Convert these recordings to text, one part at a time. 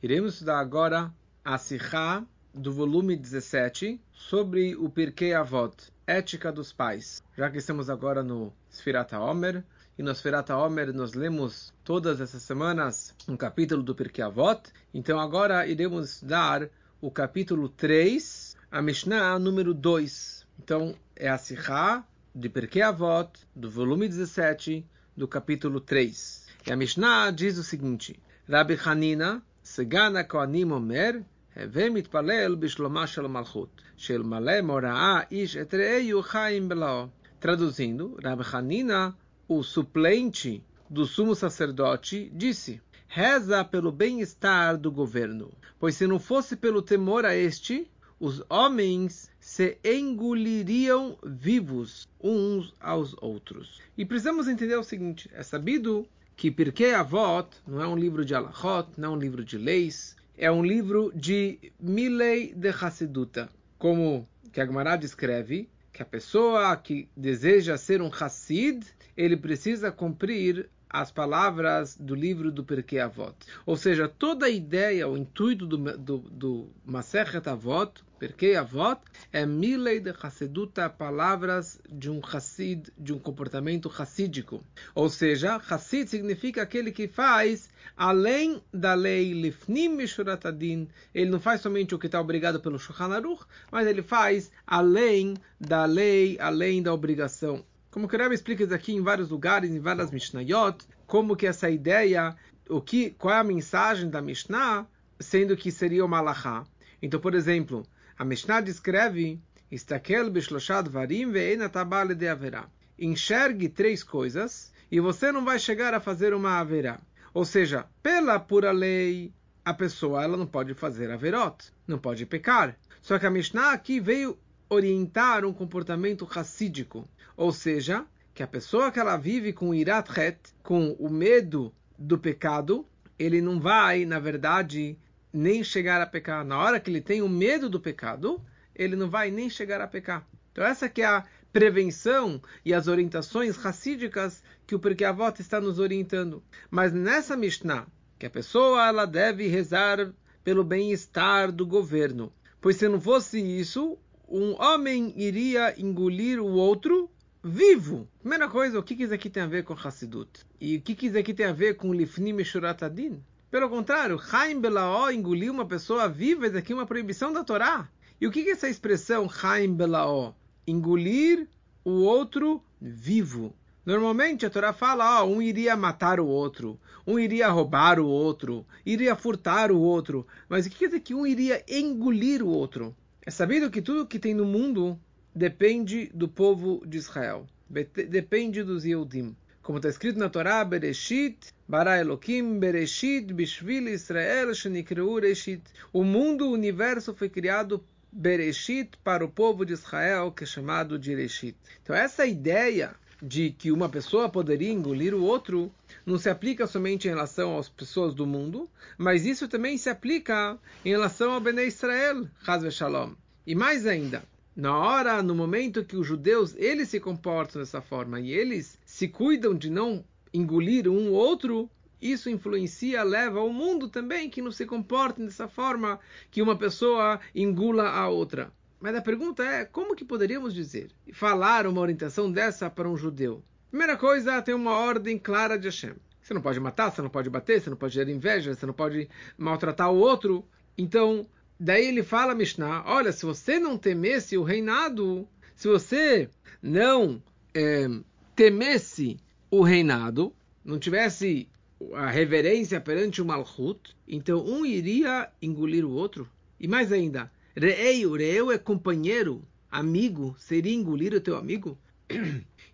Iremos estudar agora a Sikha do volume 17 sobre o Pirkei Avot, Ética dos Pais. Já que estamos agora no Sfirat Omer, e no Sfirat Omer nós lemos todas essas semanas um capítulo do Pirkei Avot, então agora iremos estudar o capítulo 3, a Mishnah número 2. Então é a Sikha de Pirkei Avot, do volume 17, do capítulo 3. E a Mishnah diz o seguinte, Rabbi Hanina, סגן הכהנים אומר, הווה מתפלל בשלומה של מלכות, שאלמלא מוראה איש את רעהו חיים בלאו. Traduzindo, Rabbi Hanina, o suplente do sumo sacerdote, disse, reza pelo bem-estar do governo, pois se não fosse pelo temor a este, os homens se engoliriam vivos uns aos outros. E precisamos entender o seguinte, é sabido que Pirkei Avot não é um livro de alachot, não é um livro de leis, é um livro de milei de Hassiduta. Como que a Gemara descreve, que a pessoa que deseja ser um Hassid, ele precisa cumprir as palavras do livro do Pirkei Avot. Ou seja, toda a ideia, o intuito do, do, do Masechet Avot, Pirkei Avot, é milei de Hassiduta, palavras de um Hassid, de um comportamento hassídico. Ou seja, Hassid significa aquele que faz além da lei Lifnim Mishuratadin. Ele não faz somente o que está obrigado pelo Shulchan Aruch, mas ele faz além da lei, além da obrigação. Como o Rebbe explica aqui em vários lugares, em várias Mishnayot, como que essa ideia, o que, qual é a mensagem da Mishnah, sendo que seria o Malachá. Então, por exemplo, a Mishnah descreve Istakel bishloshad varim ve'ena de haverá. Enxergue três coisas e você não vai chegar a fazer uma haverá. Ou seja, pela pura lei, a pessoa ela não pode fazer averot, não pode pecar. Só que a Mishnah aqui veio orientar um comportamento racídico, ou seja, que a pessoa que ela vive com irat het, com o medo do pecado, ele não vai, na verdade, nem chegar a pecar. Na hora que ele tem o medo do pecado, ele não vai nem chegar a pecar. Então essa que é a prevenção e as orientações racídicas que o Pirkei Avot está nos orientando. Mas nessa Mishnah, que a pessoa ela deve rezar pelo bem-estar do governo, pois se não fosse isso, um homem iria engolir o outro vivo. Primeira coisa, o que isso aqui tem a ver com Hassidut? E o que isso aqui tem a ver com Lifnim Shuratadin? Pelo contrário, Chaim Belaó engoliu uma pessoa viva, isso aqui é uma proibição da Torá. E o que é essa expressão Chaim Belaó? Engolir o outro vivo. Normalmente a Torá fala, ó, um iria matar o outro, um iria roubar o outro, iria furtar o outro. Mas o que quer dizer que um iria engolir o outro? É sabido que tudo que tem no mundo depende do povo de Israel. Depende dos Yehudim. Como está escrito na Torá, Bereshit, Bara Elokim, Bereshit, Bishvil Israel, Shenikreu Reshit. O mundo, o universo foi criado Bereshit para o povo de Israel, que é chamado de Reshit. Então essa ideia de que uma pessoa poderia engolir o outro não se aplica somente em relação às pessoas do mundo, mas isso também se aplica em relação ao Bnei Israel, Hazve Shalom. E mais ainda, na hora, no momento que os judeus eles se comportam dessa forma e eles se cuidam de não engolir um outro, isso influencia, leva ao mundo também que não se comportem dessa forma que uma pessoa engula a outra. Mas a pergunta é, como que poderíamos dizer e falar uma orientação dessa para um judeu? Primeira coisa, tem uma ordem clara de Hashem. Você não pode matar, você não pode bater, você não pode ter inveja, você não pode maltratar o outro. Então, daí ele fala, Mishnah, olha, se você não temesse o reinado, se você não é, temesse o reinado, não tivesse a reverência perante o Malchut, então um iria engolir o outro. E mais ainda, Reeu, Reeu é companheiro, amigo, seria engolir o teu amigo?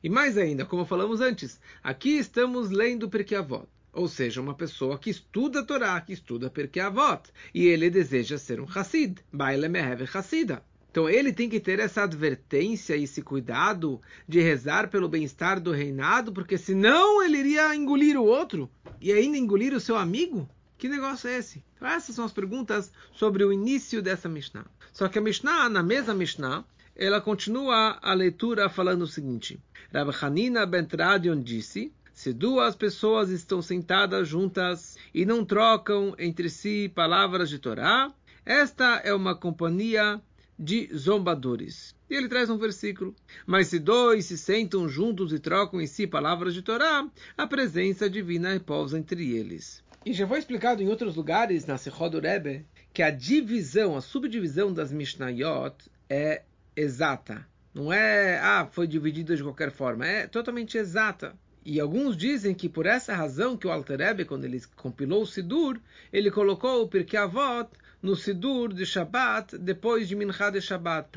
E mais ainda, como falamos antes, aqui estamos lendo Perkei Avot, ou seja, uma pessoa que estuda a Torá, que estuda Perkei Avot, e ele deseja ser um Hassid, Baile Mehev Hassida. Então ele tem que ter essa advertência e esse cuidado de rezar pelo bem-estar do reinado, porque senão ele iria engolir o outro e ainda engolir o seu amigo. Que negócio é esse? Então essas são as perguntas sobre o início dessa Mishnah. Só que a Mishnah, na mesma Mishnah, ela continua a leitura falando o seguinte: Rav Hanina ben Tradion disse, Se duas pessoas estão sentadas juntas e não trocam entre si palavras de Torá, esta é uma companhia de zombadores. E ele traz um versículo. Mas se dois se sentam juntos e trocam em si palavras de Torá, a presença divina repousa entre eles. E já foi explicado em outros lugares, na Sechod Rebbe, que a divisão, a subdivisão das Mishnayot é exata. Não é, ah, foi dividida de qualquer forma. É totalmente exata. E alguns dizem que por essa razão que o Alter Rebbe, quando ele compilou o Sidur, ele colocou o Pirkei Avot no Sidur de Shabbat, depois de Minchá de Shabbat,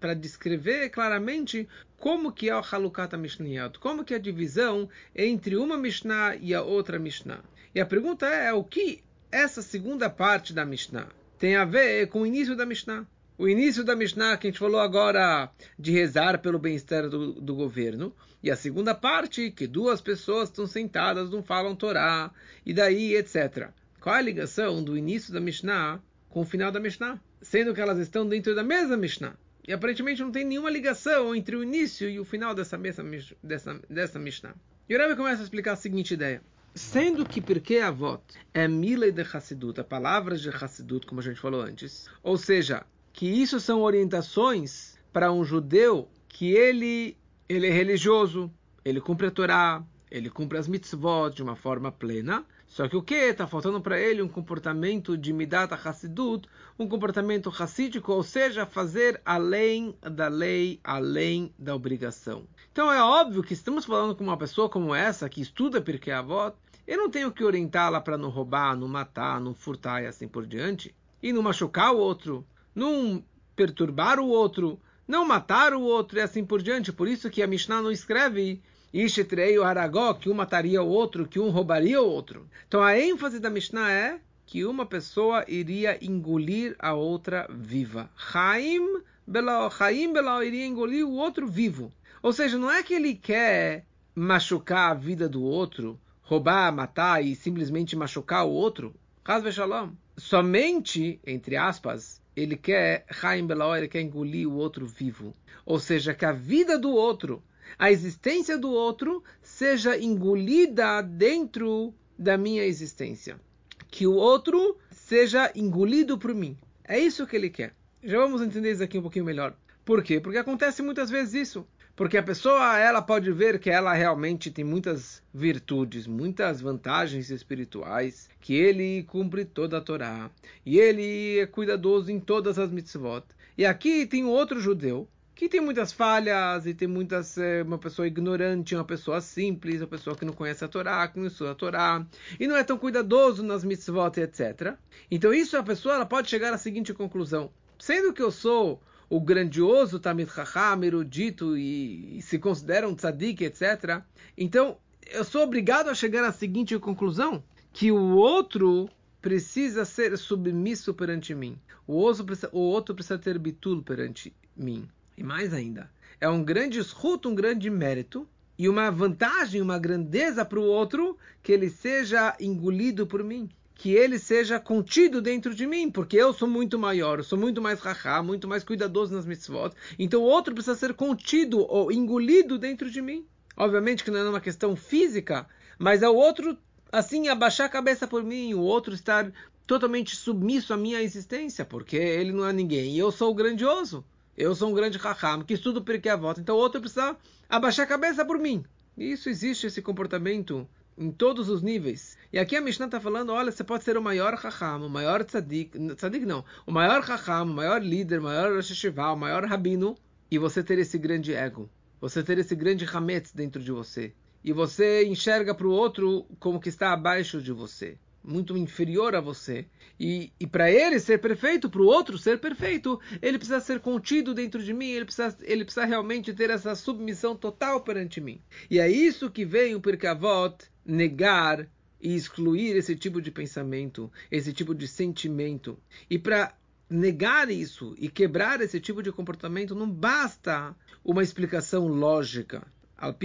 para descrever claramente como que é o Halukat Mishnayot, como que é a divisão entre uma Mishnah e a outra Mishnah. E a pergunta é, o que essa segunda parte da Mishnah tem a ver com o início da Mishnah? O início da Mishnah que a gente falou agora de rezar pelo bem-estar do, do, governo. E a segunda parte, que duas pessoas estão sentadas, não falam Torá, e daí, etc. Qual a ligação do início da Mishnah com o final da Mishnah? Sendo que elas estão dentro da mesma Mishnah. E aparentemente não tem nenhuma ligação entre o início e o final dessa, mesma, dessa, dessa Mishnah. E o Rebbe começa a explicar a seguinte ideia. Sendo que Pirkei Avot é Milei de Hassidut, a palavra de Hassidut, como a gente falou antes. Ou seja, que isso são orientações para um judeu que ele, ele é religioso, ele cumpre a Torá, ele cumpre as mitzvot de uma forma plena. Só que o que? Está faltando para ele um comportamento de Midat Hassidut, um comportamento racídico, ou seja, fazer além da lei, além da obrigação. Então é óbvio que estamos falando com uma pessoa como essa, que estuda Pirkei Avot, eu não tenho que orientá-la para não roubar, não matar, não furtar e assim por diante, e não machucar o outro, não perturbar o outro, não matar o outro e assim por diante. Por isso que a Mishnah não escreve Ishetrei o Aragó, que um mataria o outro, que um roubaria o outro. Então a ênfase da Mishnah é que uma pessoa iria engolir a outra viva. Chaim Belau, Chaim Belau iria engolir o outro vivo. Ou seja, não é que ele quer machucar a vida do outro, roubar, matar e simplesmente machucar o outro. Hasbe Shalom. Somente, entre aspas, ele quer, Belaó, ele quer engolir o outro vivo. Ou seja, que a vida do outro, a existência do outro, seja engolida dentro da minha existência. Que o outro seja engolido por mim. É isso que ele quer. Já vamos entender isso aqui um pouquinho melhor. Por quê? Porque acontece muitas vezes isso. Porque a pessoa ela pode ver que ela realmente tem muitas virtudes, muitas vantagens espirituais, que ele cumpre toda a Torá, e ele é cuidadoso em todas as mitzvot. E aqui tem outro judeu que tem muitas falhas e tem muitas é, uma pessoa ignorante, uma pessoa simples, uma pessoa que não conhece a Torá, que não estuda a Torá e não é tão cuidadoso nas mitzvot, etc. Então isso a pessoa ela pode chegar à seguinte conclusão: sendo que eu sou o grandioso Tamid Chacham, erudito e, e se considera um tzadik, etc. Então, eu sou obrigado a chegar à seguinte conclusão, que o outro precisa ser submisso perante mim. O outro precisa, o outro precisa ter bitul perante mim. E mais ainda, é um grande escuto, um grande mérito e uma vantagem, uma grandeza para o outro que ele seja engolido por mim que ele seja contido dentro de mim, porque eu sou muito maior, sou muito mais rahá, muito mais cuidadoso nas mitzvot. Então o outro precisa ser contido ou engolido dentro de mim. Obviamente que não é uma questão física, mas é o outro, assim, abaixar a cabeça por mim, o outro estar totalmente submisso à minha existência, porque ele não é ninguém. E eu sou o grandioso. Eu sou um grande raham, que estudo porque a volta. Então o outro precisa abaixar a cabeça por mim. Isso existe, esse comportamento em todos os níveis. E aqui a Mishnah está falando, olha, você pode ser o maior Raham, o maior tzadik, tzadik não, o maior Raham, o maior líder, o maior Rosh o maior Rabino, e você ter esse grande ego, você ter esse grande Hametz dentro de você. E você enxerga para o outro como que está abaixo de você muito inferior a você. E, e para ele ser perfeito, para o outro ser perfeito, ele precisa ser contido dentro de mim, ele precisa, ele precisa realmente ter essa submissão total perante mim. E é isso que vem o Pirkavot negar e excluir esse tipo de pensamento, esse tipo de sentimento. E para negar isso e quebrar esse tipo de comportamento, não basta uma explicação lógica, al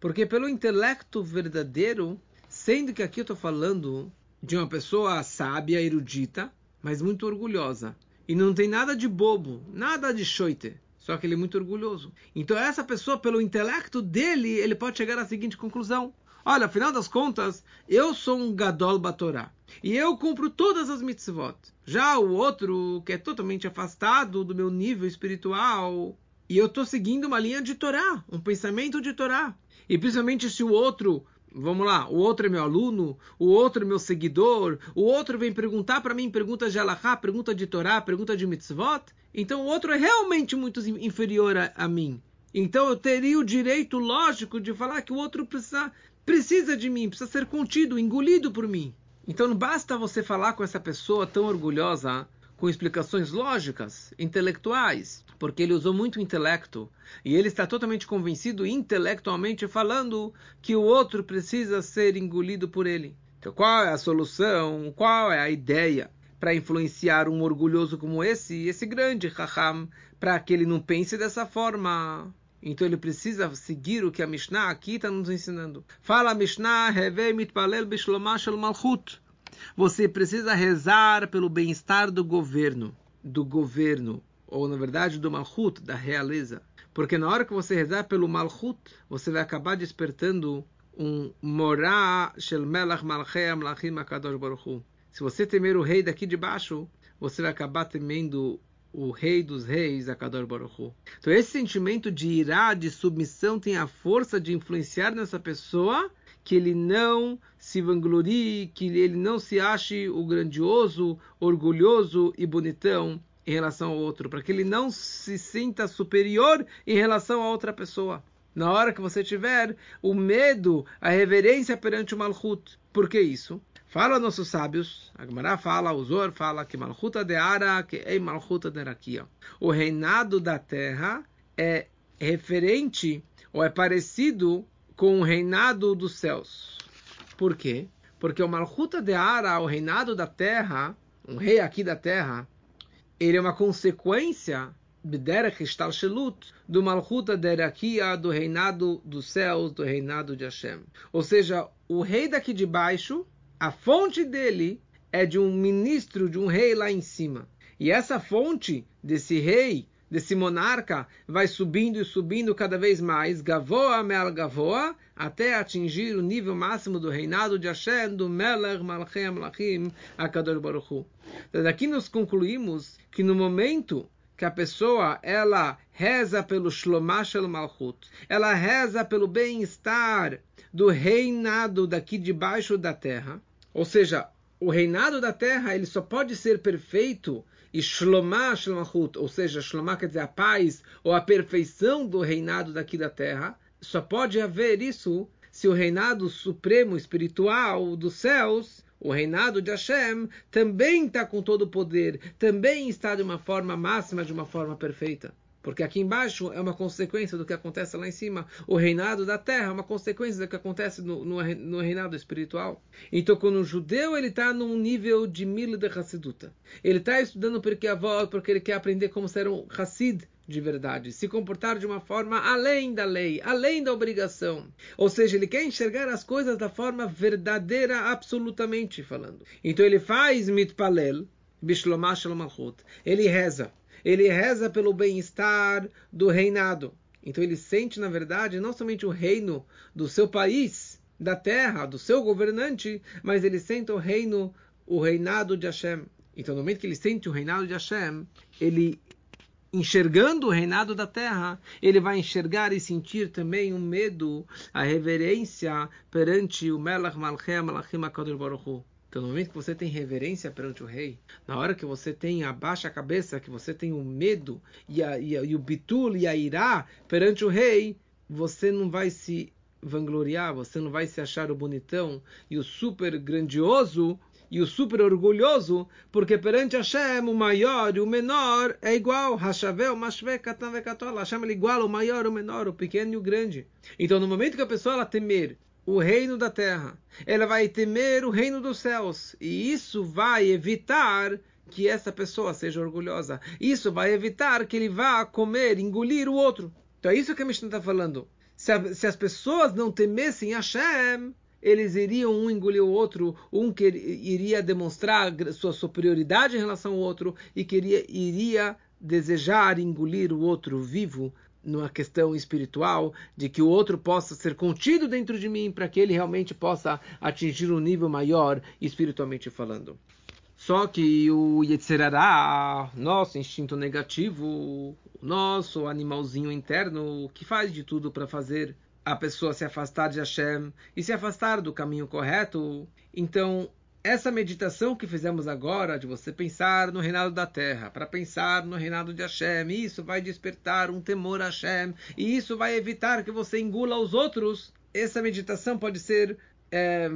porque pelo intelecto verdadeiro Sendo que aqui eu estou falando de uma pessoa sábia, erudita, mas muito orgulhosa. E não tem nada de bobo, nada de choite. Só que ele é muito orgulhoso. Então essa pessoa, pelo intelecto dele, ele pode chegar à seguinte conclusão. Olha, afinal das contas, eu sou um Gadol Batorá. E eu cumpro todas as mitzvot. Já o outro, que é totalmente afastado do meu nível espiritual, e eu estou seguindo uma linha de Torá, um pensamento de Torá. E principalmente se o outro Vamos lá, o outro é meu aluno, o outro é meu seguidor, o outro vem perguntar para mim perguntas de Alahá, pergunta de Torá, pergunta de mitzvot. Então o outro é realmente muito inferior a, a, mim. Então eu teria o direito lógico de falar que o outro precisa, precisa de mim, precisa ser contido, engolido por mim. Então não basta você falar com essa pessoa tão orgulhosa com explicações lógicas, intelectuais, porque ele usou muito intelecto e ele está totalmente convencido intelectualmente falando que o outro precisa ser engolido por ele. Então, qual é a solução? Qual é a ideia para influenciar um orgulhoso como esse, esse grande Raham, para que ele não pense dessa forma? Então ele precisa seguir o que a Mishnah aqui está nos ensinando. Fala a Mishnah, Heve mitpalel bishlomah malchut. Você precisa rezar pelo bem-estar do governo, do governo, ou na verdade do Malchut, da realeza. Porque na hora que você rezar pelo Malchut, você vai acabar despertando um Morá Shel Melach Malchei Amlachim Akadosh Baruch Se você temer o rei daqui de baixo, você vai acabar temendo o rei dos reis, Akadosh Baruch Então esse sentimento de irá, de submissão, tem a força de influenciar nessa pessoa que ele não se vanglorie, que ele não se ache o grandioso, orgulhoso e bonitão em relação ao outro, para que ele não se sinta superior em relação a outra pessoa. Na hora que você tiver o medo, a reverência perante o Malchut. Por que isso? Fala nossos sábios, a Gemara fala, o Zor fala que Malchuta de Ara, que é Malchuta de Rakia. O reinado da terra é referente ou é parecido com o reinado dos céus. Por quê? Porque o Malchuta de Ara, o reinado da terra, um rei aqui da terra, ele é uma consequência do Malchuta de Arakia, do reinado dos céus, do reinado de Hashem. Ou seja, o rei daqui de baixo, a fonte dele é de um ministro, de um rei lá em cima. E essa fonte desse rei desse monarca vai subindo e subindo cada vez mais, Gavoa Mel Gavoa, até atingir o nível máximo do reinado de Hashem, do Melech Malchem Lachim, Akador Baruch Hu. Então, daqui nós concluímos que no momento que a pessoa ela reza pelo Shlomashel Malchut, ela reza pelo bem-estar do reinado daqui debaixo da terra, ou seja, o reinado da terra ele só pode ser perfeito e Shlomah Shlomahut, ou seja, Shlomah quer dizer a paz ou a perfeição do reinado daqui da terra, só pode haver isso se o reinado supremo espiritual dos céus, o reinado de Hashem, também está com todo o poder, também está de uma forma máxima, de uma forma perfeita. Porque aqui embaixo é uma consequência do que acontece lá em cima. O reinado da terra é uma consequência do que acontece no, no, no reinado espiritual. Então, quando o judeu ele está num nível de mil de Hassiduta, ele está estudando porque avó, porque ele quer aprender como ser um Hassid de verdade, se comportar de uma forma além da lei, além da obrigação. Ou seja, ele quer enxergar as coisas da forma verdadeira, absolutamente falando. Então ele faz mitpalel, bishlomash ele reza ele reza pelo bem-estar do reinado. Então ele sente, na verdade, não somente o reino do seu país, da terra, do seu governante, mas ele sente o reino, o reinado de Hashem. Então, no momento que ele sente o reinado de Hashem, ele enxergando o reinado da terra, ele vai enxergar e sentir também o medo, a reverência perante o Melach Malchem Malachim HaKadosh Baruch Hu. Então, no momento que você tem reverência perante o rei, na hora que você tem abaixa a cabeça, que você tem o medo e, a, e, a, e o bitul e a irá perante o rei, você não vai se vangloriar, você não vai se achar o bonitão e o super grandioso e o super orgulhoso, porque perante Hashem o maior e o menor é igual. Hashavel, Mashve, Katan, Vekatol. Hashem é igual, o maior, o menor, o pequeno e o grande. Então, no momento que a pessoa ela temer o reino da terra, ela vai temer o reino dos céus, e isso vai evitar que essa pessoa seja orgulhosa. Isso vai evitar que ele vá comer, engolir o outro. Então é isso que a Mishnah está falando. Se, a, se, as pessoas não temessem Hashem, eles iriam um engolir o outro, um que iria demonstrar sua superioridade em relação ao outro e queria, iria desejar engolir o outro vivo numa questão espiritual, de que o outro possa ser contido dentro de mim para que ele realmente possa atingir um nível maior espiritualmente falando. Só que o Yetzerará, nosso instinto negativo, o nosso animalzinho interno, que faz de tudo para fazer a pessoa se afastar de Hashem e se afastar do caminho correto. Então, essa meditação que fizemos agora, de você pensar no reinado da terra, para pensar no reinado de Hashem, isso vai despertar um temor a Hashem, e isso vai evitar que você engula os outros. Essa meditação pode ser é,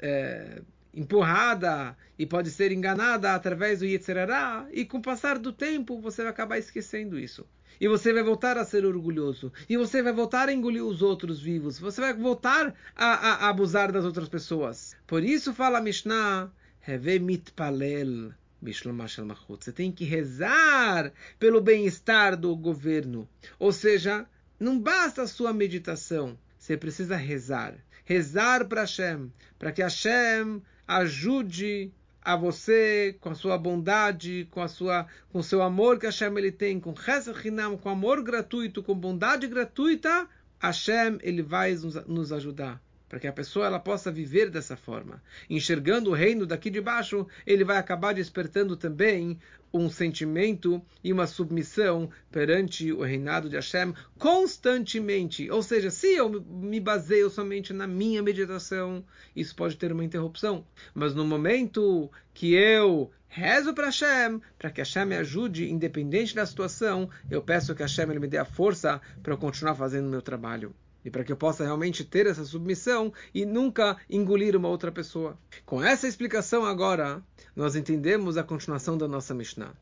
é, empurrada e pode ser enganada através do Yetzirará, e com o passar do tempo você vai acabar esquecendo isso. E você vai voltar a ser orgulhoso. E você vai voltar a engolir os outros vivos. Você vai voltar a, a, a abusar das outras pessoas. Por isso fala a Mishnah, Heve mitpalel. Você tem que rezar pelo bem-estar do governo. Ou seja, não basta a sua meditação. Você precisa rezar. Rezar para Hashem. Para que Hashem ajude a você, com a sua bondade, com a sua, com o seu amor que Hashem ele tem, com Hinam, com amor gratuito, com bondade gratuita, Hashem ele vai nos, nos ajudar para que a pessoa ela possa viver dessa forma. Enxergando o reino daqui de baixo, ele vai acabar despertando também um sentimento e uma submissão perante o reinado de Hashem constantemente. Ou seja, se eu me baseio somente na minha meditação, isso pode ter uma interrupção. Mas no momento que eu rezo para Hashem, para que Hashem me ajude, independente da situação, eu peço que Hashem ele me dê a força para eu continuar fazendo o meu trabalho e para que eu possa realmente ter essa submissão e nunca engolir uma outra pessoa. Com essa explicação agora, nós entendemos a continuação da nossa Mishnah.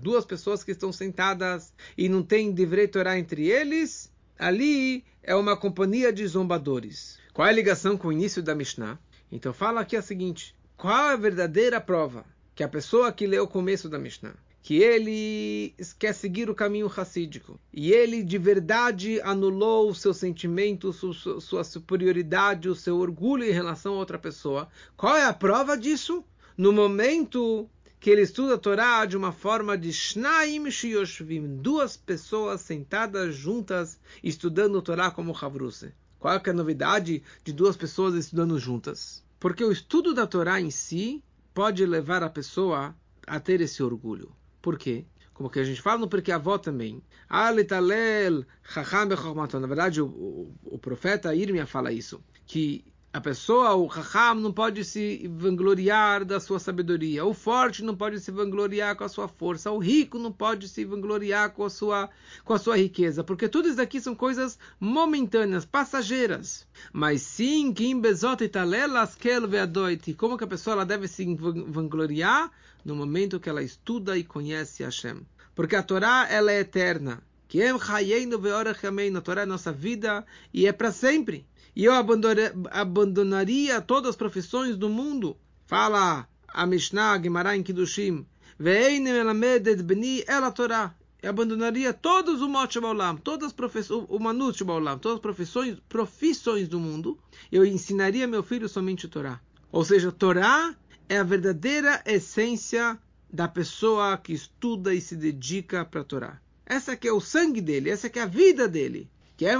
Duas pessoas que estão sentadas e não tem Divrei entre eles, ali é uma companhia de zombadores. Qual é a ligação com o início da Mishnah? Então fala aqui a seguinte, qual a verdadeira prova que a pessoa que leu o começo da Mishnah que ele quer seguir o caminho racídico. E ele de verdade anulou o seu sentimento, sua, superioridade, o seu orgulho em relação a outra pessoa. Qual é a prova disso? No momento que ele estuda a Torá de uma forma de Shnaim Shiyoshvim, duas pessoas sentadas juntas estudando a Torá como Havruse. Qual é a novidade de duas pessoas estudando juntas? Porque o estudo da Torá em si pode levar a pessoa a ter esse orgulho. Por quê? Como que a gente fala no porque avó também. Chacham Na verdade, o, o, o profeta Irmia fala isso. Que a pessoa, o Raham, não pode se vangloriar da sua sabedoria. O forte não pode se vangloriar com a sua força. O rico não pode se vangloriar com a sua, com a sua riqueza. Porque tudo isso aqui são coisas momentâneas, passageiras. Mas sim, como que a pessoa ela deve se vangloriar no momento que ela estuda e conhece Hashem. Porque a Torá ela é eterna. Que é a Torá é nossa vida e é para sempre. E eu abandonaria todas as profissões do mundo. Fala a Mishnah Gemara em Kiddushim. ela Torá. Eu abandonaria todos o Mot Olam, todas as profissões, o Manut Olam, todas as profissões, profissões do mundo. Eu ensinaria meu filho somente Torá. Ou seja, Torá é a verdadeira essência da pessoa que estuda e se dedica para a Torá. Essa que é o sangue dele, essa que é a vida dele. Que é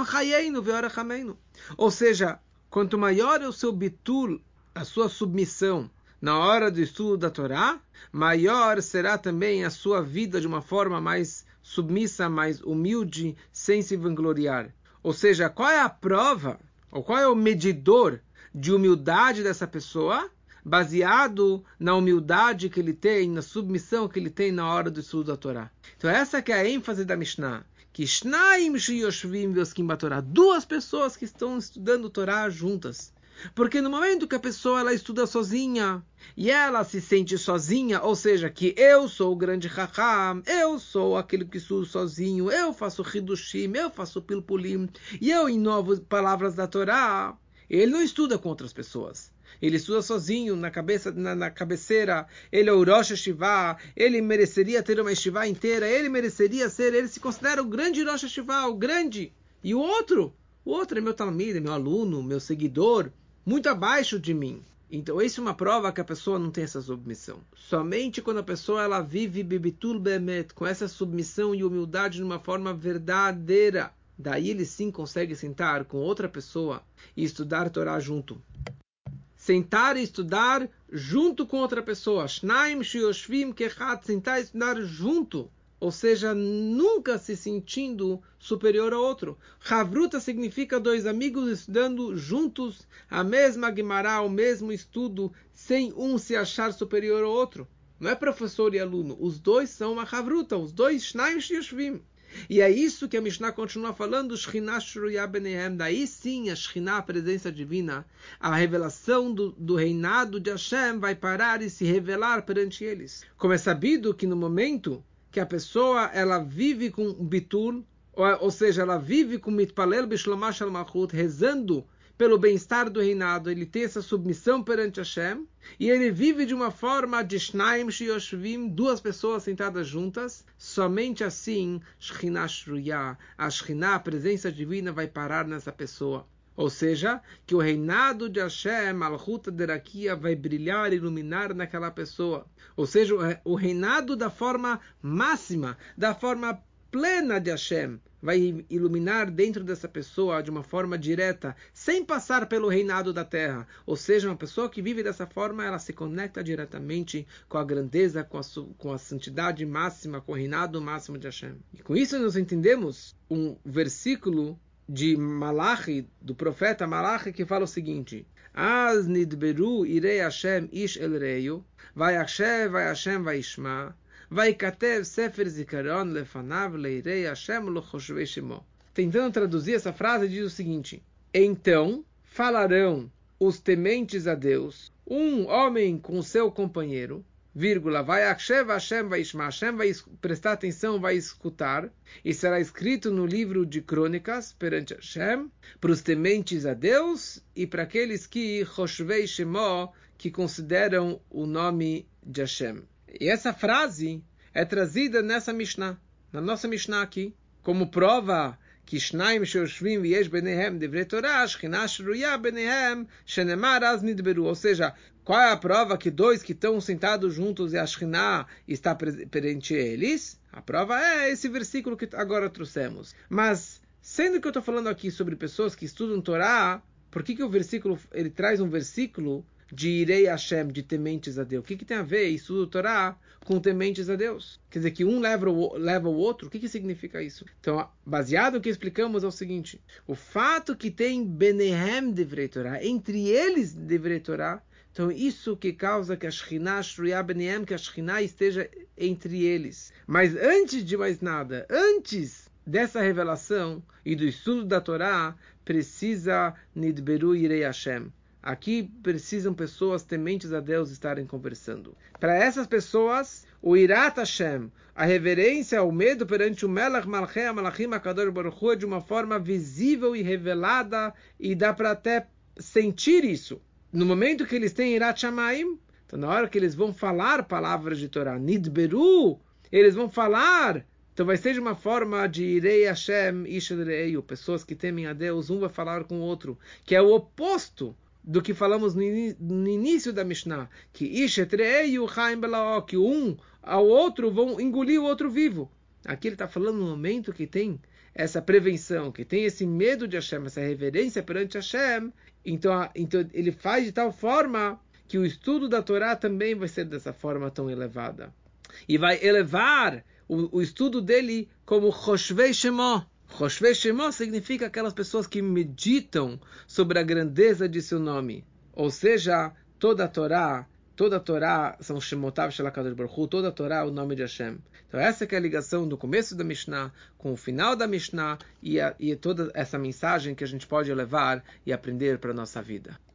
Ou seja, quanto maior é o seu bitul, a sua submissão na hora do estudo da Torá, maior será também a sua vida de uma forma mais submissa, mais humilde, sem se vangloriar. Ou seja, qual é a prova, ou qual é o medidor de humildade dessa pessoa? Baseado na humildade que ele tem, na submissão que ele tem na hora do estudo da Torá. Então essa que é a ênfase da Mishnah. Que duas pessoas que estão estudando Torá juntas. Porque no momento que a pessoa ela estuda sozinha e ela se sente sozinha, ou seja, que eu sou o grande Raham, eu sou aquele que estudo sozinho, eu faço Hidushim, eu faço Pilpulim, e eu inovo palavras da Torá, ele não estuda com outras pessoas ele estuda sozinho na cabeça na, na cabeceira, ele é o Rosh Hashivá, ele mereceria ter uma Shivá inteira, ele mereceria ser, ele se considera o grande Rosh Hashivá, o grande. E o outro, o outro é meu talmida, meu aluno, meu seguidor, muito abaixo de mim. Então, isso é uma prova que a pessoa não tem essa submissão. Somente quando a pessoa ela vive bibitul bemet, com essa submissão e humildade de uma forma verdadeira, daí ele sim consegue sentar com outra pessoa e estudar Torá junto. Sentar e estudar junto com outra pessoa. Shnaim shioshvim kechat, sentar e estudar junto ou seja, nunca se sentindo superior ao outro. Havruta significa dois amigos estudando juntos a mesma Guimará, o mesmo estudo, sem um se achar superior ao outro. Não é professor e aluno, os dois são uma Havruta, os dois Shnaim Shishvim. E é isso que a Mishnah continua falando, Daí sim, a Shekhinah, a presença divina, a revelação do, do, reinado de Hashem vai parar e se revelar perante eles. Como é sabido que no momento que a pessoa ela vive com bitul, ou, ou seja, ela vive com mitpalel bishlomash al rezando pelo bem-estar do reinado, ele tem essa submissão perante Hashem, e ele vive de uma forma de shnaim shioshvim, duas pessoas sentadas juntas, somente assim, shchina a shchina, a presença divina, vai parar nessa pessoa. Ou seja, que o reinado de Hashem, Malchuta Derakia, vai brilhar, iluminar naquela pessoa. Ou seja, o reinado da forma máxima, da forma plena de Hashem, vai iluminar dentro dessa pessoa de uma forma direta, sem passar pelo reinado da terra. Ou seja, uma pessoa que vive dessa forma, ela se conecta diretamente com a grandeza, com a, com a santidade máxima, com o reinado máximo de Hashem. E com isso nós entendemos um versículo de Malachi, do profeta Malachi, que fala o seguinte: As nidberu irei Hashem ish el reio, vai Hashem, vai Hashem, vai Ishma, vai katev sefer zikaron lefanav leirei Hashem lochoshvei shemo. Tentando traduzir essa frase, diz o seguinte: Então falarão os tementes a Deus, um homem com seu companheiro, vírgula, vai Akshev Hashem vai Hashem vai prestar atenção, vai escutar, e será escrito no livro de crônicas perante Hashem, para os tementes a Deus e para aqueles que Choshvei Shemó, que consideram o nome de Hashem. E essa frase é trazida nessa Mishnah, na nossa Mishnah aqui, como prova que Shnaim Shoshvim Viesh Benehem Divrei Torah, Shchinash Ruya Benehem, Shenemar Az Nidberu. Ou seja, qual é a prova que dois que estão sentados juntos e a Shekhinah está perante eles? A prova é esse versículo que agora trouxemos. Mas, sendo que eu estou falando aqui sobre pessoas que estudam Torá, por que, que o versículo, ele traz um versículo de Irei Hashem, de tementes a Deus. O que, que tem a ver isso do Torá com tementes a Deus? Quer dizer, que um leva o, leva o outro? O que, que significa isso? Então, baseado no que explicamos, é o seguinte: o fato que tem Benehem de Torá, entre eles de Torá, então isso que causa que a Shekhinah, Shruya Benehem, que a Shekhinah esteja entre eles. Mas antes de mais nada, antes dessa revelação e do estudo da Torá, precisa Nidberu Irei Hashem Aqui precisam pessoas tementes a Deus estarem conversando. Para essas pessoas, o Irat Hashem, a reverência, o medo perante o Melach Malchei Malachim Akador Baruch Hu, é de uma forma visível e revelada, e dá para até sentir isso. No momento que eles têm Irat Shamaim, então na hora que eles vão falar palavras de Torá, Nidberu, eles vão falar então vai ser de uma forma de Irei Hashem pessoas que temem a Deus, um vai falar com o outro, que é o oposto do que falamos no, início da Mishnah, que Ishetrei o Chaim Belaó, que um ao outro vão engolir o outro vivo. Aqui ele está falando no momento que tem essa prevenção, que tem esse medo de Hashem, essa reverência perante Hashem, então, então ele faz de tal forma que o estudo da Torá também vai ser dessa forma tão elevada. E vai elevar o, o estudo dele como Choshvei Shemó, Roshve Shemó significa aquelas pessoas que meditam sobre a grandeza de seu nome. Ou seja, toda a Torá, toda a Torá são Shemotav Shalakadosh Baruch toda a Torá é o nome de Hashem. Então essa é a ligação do começo da Mishnah com o final da Mishnah e, a, e toda essa mensagem que a gente pode levar e aprender para a nossa vida.